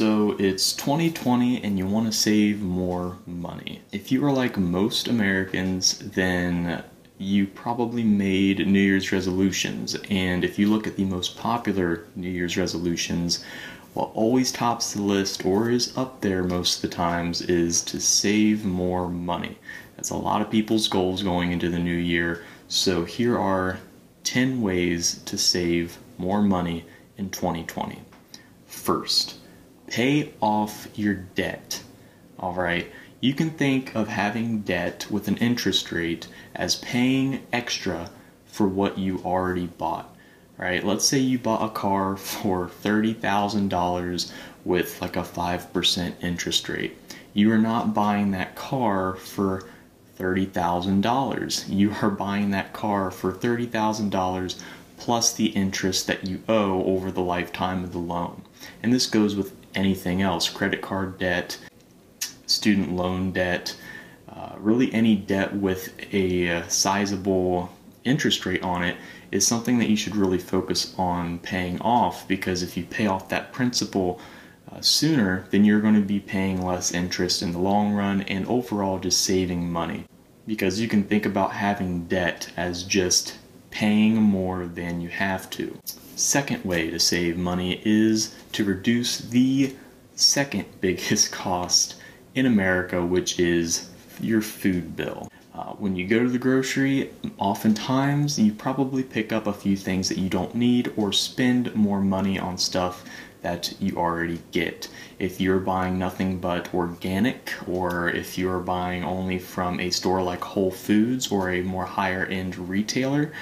So it's 2020 and you want to save more money. If you are like most Americans, then you probably made New Year's resolutions. And if you look at the most popular New Year's resolutions, what always tops the list or is up there most of the times is to save more money. That's a lot of people's goals going into the new year. So here are 10 ways to save more money in 2020. First, pay off your debt. All right, you can think of having debt with an interest rate as paying extra for what you already bought. Right? Let's say you bought a car for $30,000 with like a 5% interest rate. You are not buying that car for $30,000. You are buying that car for $30,000 plus the interest that you owe over the lifetime of the loan. And this goes with anything else credit card debt, student loan debt, uh, really any debt with a sizable interest rate on it is something that you should really focus on paying off because if you pay off that principal uh, sooner, then you're going to be paying less interest in the long run and overall just saving money. Because you can think about having debt as just paying more than you have to. Second way to save money is to reduce the second biggest cost in America, which is your food bill. Uh, when you go to the grocery, oftentimes you probably pick up a few things that you don't need or spend more money on stuff that you already get. If you're buying nothing but organic, or if you're buying only from a store like Whole Foods or a more higher end retailer,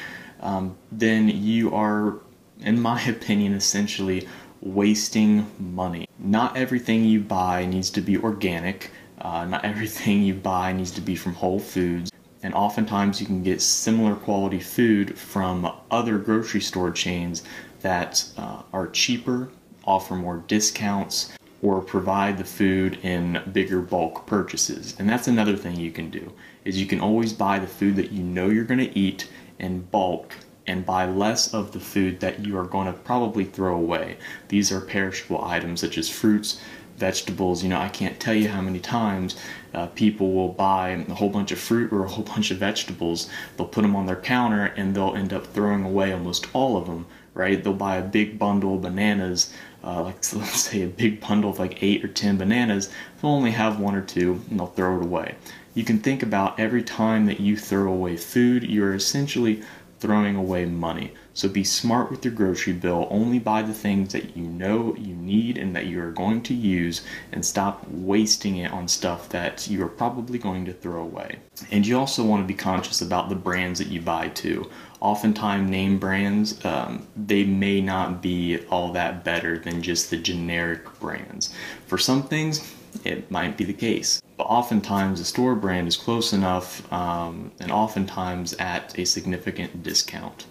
um, then you are, in my opinion, essentially wasting money. Not everything you buy needs to be organic. Uh, not everything you buy needs to be from Whole Foods. And oftentimes you can get similar quality food from other grocery store chains that uh, are cheaper, offer more discounts, or provide the food in bigger bulk purchases. And that's another thing you can do is you can always buy the food that you know you're going to eat in bulk and buy less of the food that you are going to probably throw away. These are perishable items such as fruits, vegetables. You know, I can't tell you how many times uh, people will buy a whole bunch of fruit or a whole bunch of vegetables. They'll put them on their counter and they'll end up throwing away almost all of them, right? They'll buy a big bundle of bananas, uh, like so let's say a big bundle of like eight or ten bananas. They'll only have one or two and they'll throw it away. You can think about every time that you throw away food, you're essentially throwing away money. So be smart with your grocery bill. Only buy the things that you know you need and that you are going to use and stop wasting it on stuff that you are probably going to throw away. And you also want to be conscious about the brands that you buy too. Oftentimes, name brands, um, they may not be all that better than just the generic brands. For some things, it might be the case. But oftentimes, the store brand is close enough um, and oftentimes at a significant discount.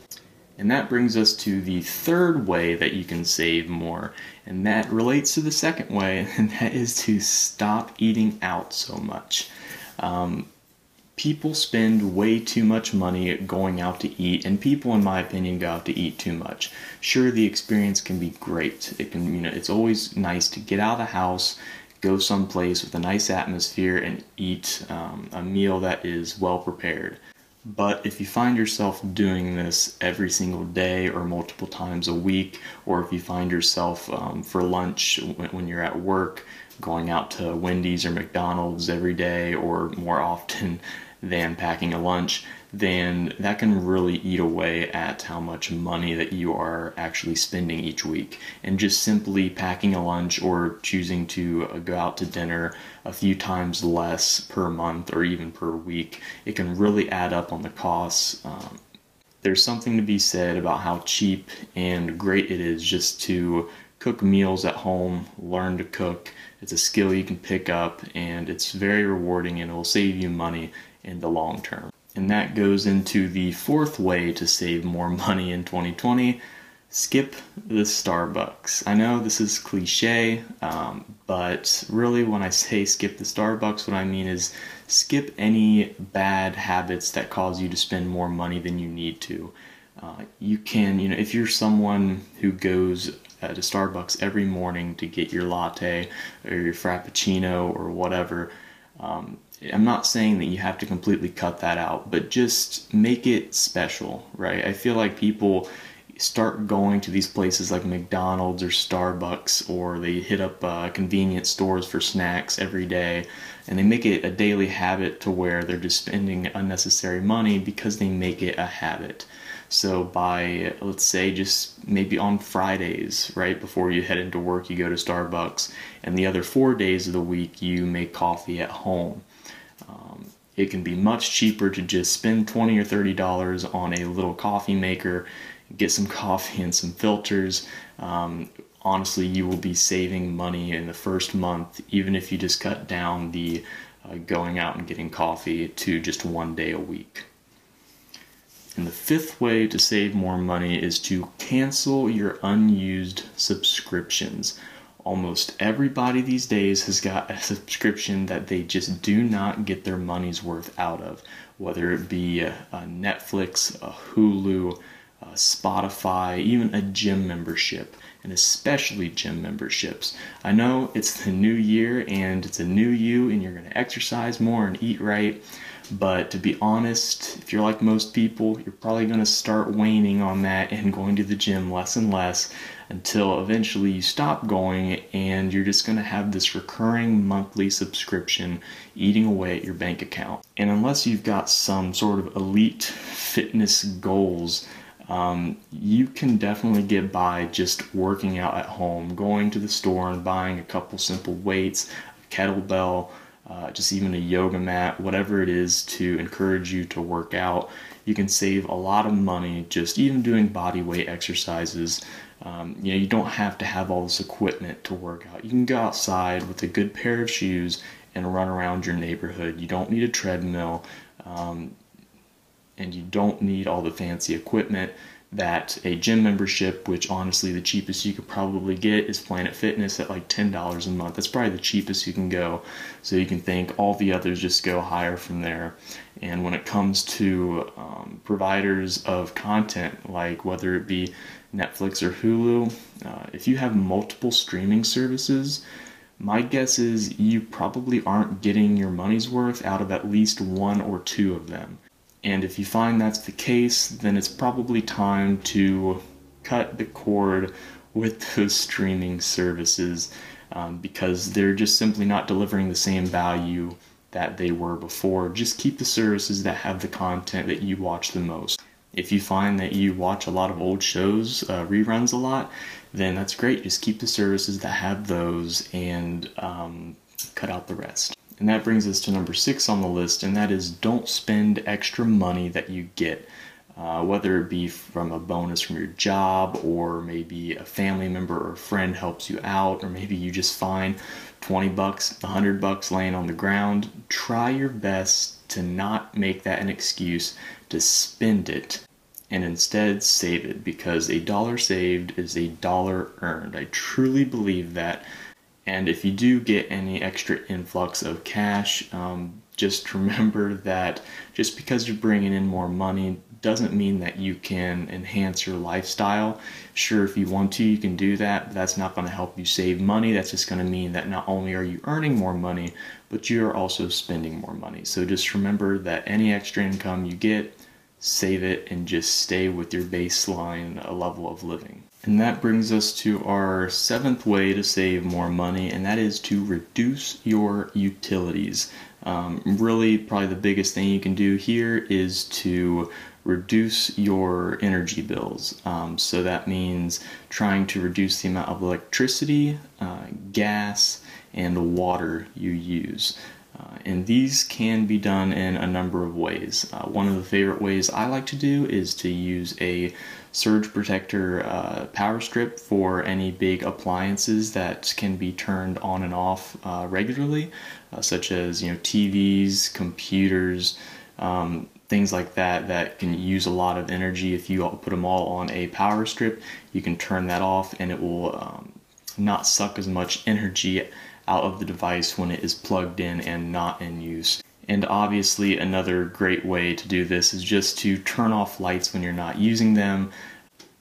And that brings us to the third way that you can save more, and that relates to the second way, and that is to stop eating out so much. Um, people spend way too much money going out to eat, and people, in my opinion, go out to eat too much. Sure, the experience can be great. It can, you know, it's always nice to get out of the house, go someplace with a nice atmosphere, and eat um, a meal that is well prepared. But if you find yourself doing this every single day or multiple times a week, or if you find yourself um, for lunch when you're at work going out to Wendy's or McDonald's every day or more often than packing a lunch, then that can really eat away at how much money that you are actually spending each week. And just simply packing a lunch or choosing to uh, go out to dinner a few times less per month or even per week, it can really add up on the costs. Um, there's something to be said about how cheap and great it is just to cook meals at home, learn to cook. It's a skill you can pick up and it's very rewarding and it will save you money in the long term. And that goes into the fourth way to save more money in 2020 skip the Starbucks. I know this is cliche, um, but really, when I say skip the Starbucks, what I mean is skip any bad habits that cause you to spend more money than you need to. Uh, you can, you know, if you're someone who goes to Starbucks every morning to get your latte or your frappuccino or whatever, um, I'm not saying that you have to completely cut that out, but just make it special, right? I feel like people start going to these places like McDonald's or Starbucks, or they hit up uh, convenience stores for snacks every day, and they make it a daily habit to where they're just spending unnecessary money because they make it a habit. So by let's say just maybe on Fridays, right before you head into work, you go to Starbucks, and the other four days of the week you make coffee at home. Um, it can be much cheaper to just spend 20 or 30 dollars on a little coffee maker get some coffee and some filters. Um, honestly, you will be saving money in the first month, even if you just cut down the uh, going out and getting coffee to just one day a week. And the fifth way to save more money is to cancel your unused subscriptions. Almost everybody these days has got a subscription that they just do not get their money's worth out of, whether it be a, a Netflix, a Hulu, uh, Spotify, even a gym membership, and especially gym memberships. I know it's the new year and it's a new you, and you're going to exercise more and eat right. But to be honest, if you're like most people, you're probably going to start waning on that and going to the gym less and less until eventually you stop going and you're just going to have this recurring monthly subscription eating away at your bank account. And unless you've got some sort of elite fitness goals, um, you can definitely get by just working out at home, going to the store and buying a couple simple weights, a kettlebell, uh, just even a yoga mat, whatever it is to encourage you to work out. You can save a lot of money just even doing body weight exercises. Um, you know, you don't have to have all this equipment to work out. You can go outside with a good pair of shoes and run around your neighborhood. You don't need a treadmill. Um, and you don't need all the fancy equipment that a gym membership, which honestly the cheapest you could probably get is Planet Fitness at like $10 a month. That's probably the cheapest you can go. So you can think all the others just go higher from there. And when it comes to um, providers of content, like whether it be Netflix or Hulu, uh, if you have multiple streaming services, my guess is you probably aren't getting your money's worth out of at least one or two of them. And if you find that's the case, then it's probably time to cut the cord with those streaming services um, because they're just simply not delivering the same value that they were before. Just keep the services that have the content that you watch the most. If you find that you watch a lot of old shows, uh, reruns a lot, then that's great. Just keep the services that have those and um, cut out the rest. And that brings us to number six on the list, and that is don't spend extra money that you get. Uh, whether it be from a bonus from your job, or maybe a family member or friend helps you out, or maybe you just find 20 bucks, 100 bucks laying on the ground, try your best to not make that an excuse to spend it and instead save it because a dollar saved is a dollar earned. I truly believe that and if you do get any extra influx of cash, um, just remember that just because you're bringing in more money doesn't mean that you can enhance your lifestyle. Sure, if you want to, you can do that, but that's not going to help you save money. That's just going to mean that not only are you earning more money, but you're also spending more money. So just remember that any extra income you get, save it, and just stay with your baseline level of living. And that brings us to our seventh way to save more money, and that is to reduce your utilities. Um, really, probably the biggest thing you can do here is to reduce your energy bills. Um, so that means trying to reduce the amount of electricity, uh, gas, and water you use. Uh, and these can be done in a number of ways. Uh, one of the favorite ways I like to do is to use a surge protector uh, power strip for any big appliances that can be turned on and off uh, regularly, uh, such as you know TVs, computers, um, things like that that can use a lot of energy. If you put them all on a power strip, you can turn that off and it will um, not suck as much energy out of the device when it is plugged in and not in use. And obviously, another great way to do this is just to turn off lights when you're not using them,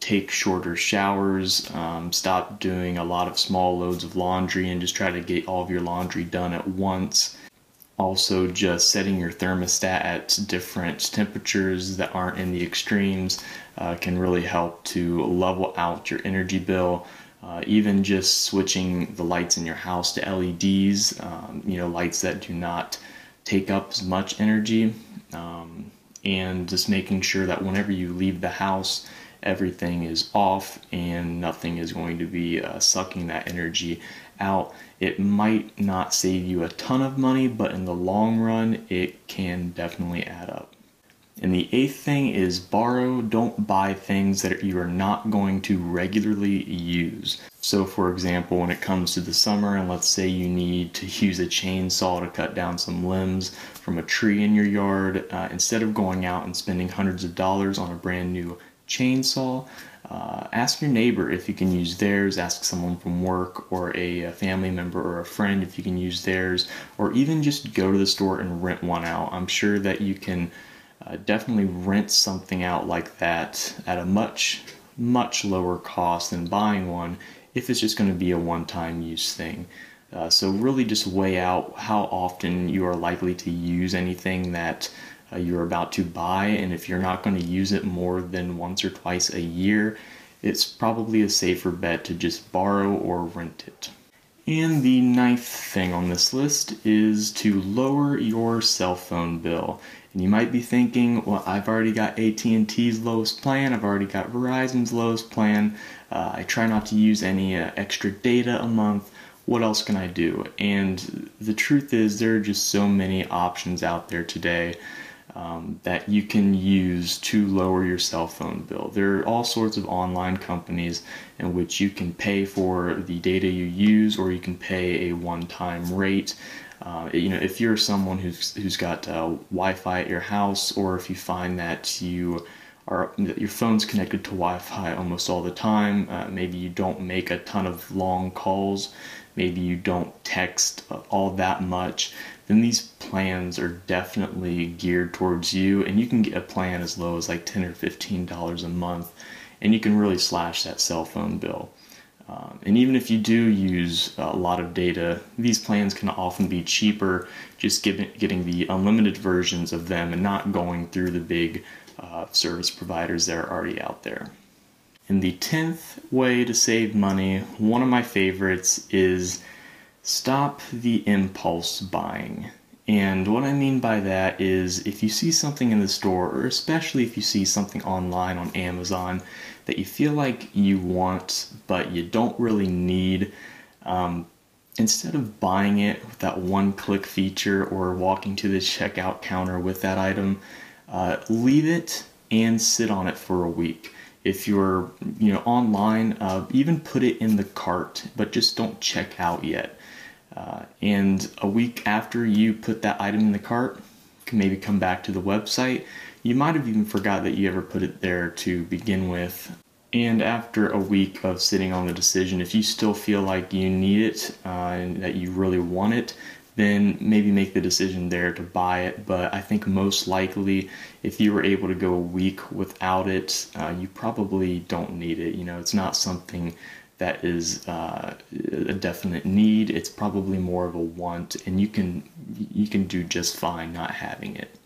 take shorter showers, um, stop doing a lot of small loads of laundry, and just try to get all of your laundry done at once. Also, just setting your thermostat at different temperatures that aren't in the extremes uh, can really help to level out your energy bill. Uh, even just switching the lights in your house to LEDs, um, you know, lights that do not take up as much energy, um, and just making sure that whenever you leave the house, everything is off and nothing is going to be uh, sucking that energy out. It might not save you a ton of money, but in the long run, it can definitely add up. And the eighth thing is borrow, don't buy things that you are not going to regularly use. So, for example, when it comes to the summer, and let's say you need to use a chainsaw to cut down some limbs from a tree in your yard, uh, instead of going out and spending hundreds of dollars on a brand new chainsaw, uh, ask your neighbor if you can use theirs, ask someone from work or a, a, family member or a friend if you can use theirs, or even just go to the store and rent one out. I'm sure that you can uh, definitely rent something out like that at a much, much lower cost than buying one if it's just going to be a one time use thing. Uh, so, really, just weigh out how often you are likely to use anything that uh, you're about to buy, and if you're not going to use it more than once or twice a year, it's probably a safer bet to just borrow or rent it. And the ninth thing on this list is to lower your cell phone bill. And you might be thinking, well, I've already got AT&T's lowest plan, I've already got Verizon's lowest plan, uh, I try not to use any uh, extra data a month, what else can I do? And the truth is, there are just so many options out there today um, that you can use to lower your cell phone bill. There are all sorts of online companies in which you can pay for the data you use, or you can pay a one-time rate. Uh, you know, if you're someone who's who's got uh, Wi-Fi at your house, or if you find that you are that your phone's connected to Wi-Fi almost all the time, uh, maybe you don't make a ton of long calls, maybe you don't text all that much, then these plans are definitely geared towards you and you can get a plan as low as like 10 or 15 dollars a month and you can really slash that cell phone bill. Um, and even if you do use a lot of data these plans can often be cheaper just getting the unlimited versions of them and not going through the big uh, service providers that are already out there and the 10th way to save money one of my favorites is stop the impulse buying. And what I mean by that is if you see something in the store, or especially if you see something online on Amazon that you feel like you want but you don't really need, um, instead of buying it with that one click feature or walking to the checkout counter with that item, uh, leave it and sit on it for a week. If you're you know online, uh, even put it in the cart, but just don't check out yet. Uh, and a week after you put that item in the cart, can maybe come back to the website. You might have even forgot that you ever put it there to begin with. And after a week of sitting on the decision, if you still feel like you need it uh, and that you really want it, then maybe make the decision there to buy it. But I think most likely, if you were able to go a week without it, uh, you probably don't need it. You know, it's not something that is uh, a definite need. It's probably more of a want, and you can you can do just fine not having it.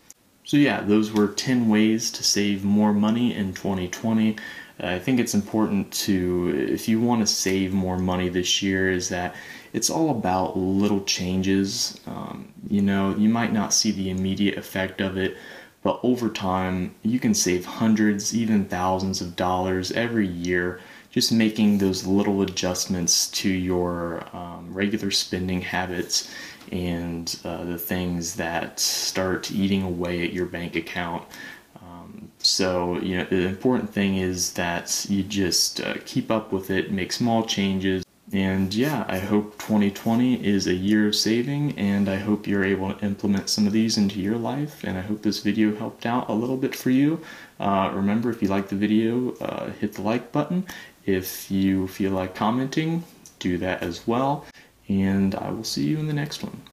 So yeah, those were 10 ways to save more money in 2020. Uh, I think it's important to, if you want to save more money this year, is that it's all about little changes. Um, you know, you might not see the immediate effect of it, but over time, you can save hundreds, even thousands of dollars every year just making those little adjustments to your um, regular spending habits and uh, the things that start eating away at your bank account. Um, so, you know, the important thing is that you just uh, keep up with it, make small changes. And yeah, I hope 2020 is a year of saving, and I hope you're able to implement some of these into your life. And I hope this video helped out a little bit for you. Uh, remember, if you like the video, uh, hit the like button. If you feel like commenting, do that as well. And I will see you in the next one.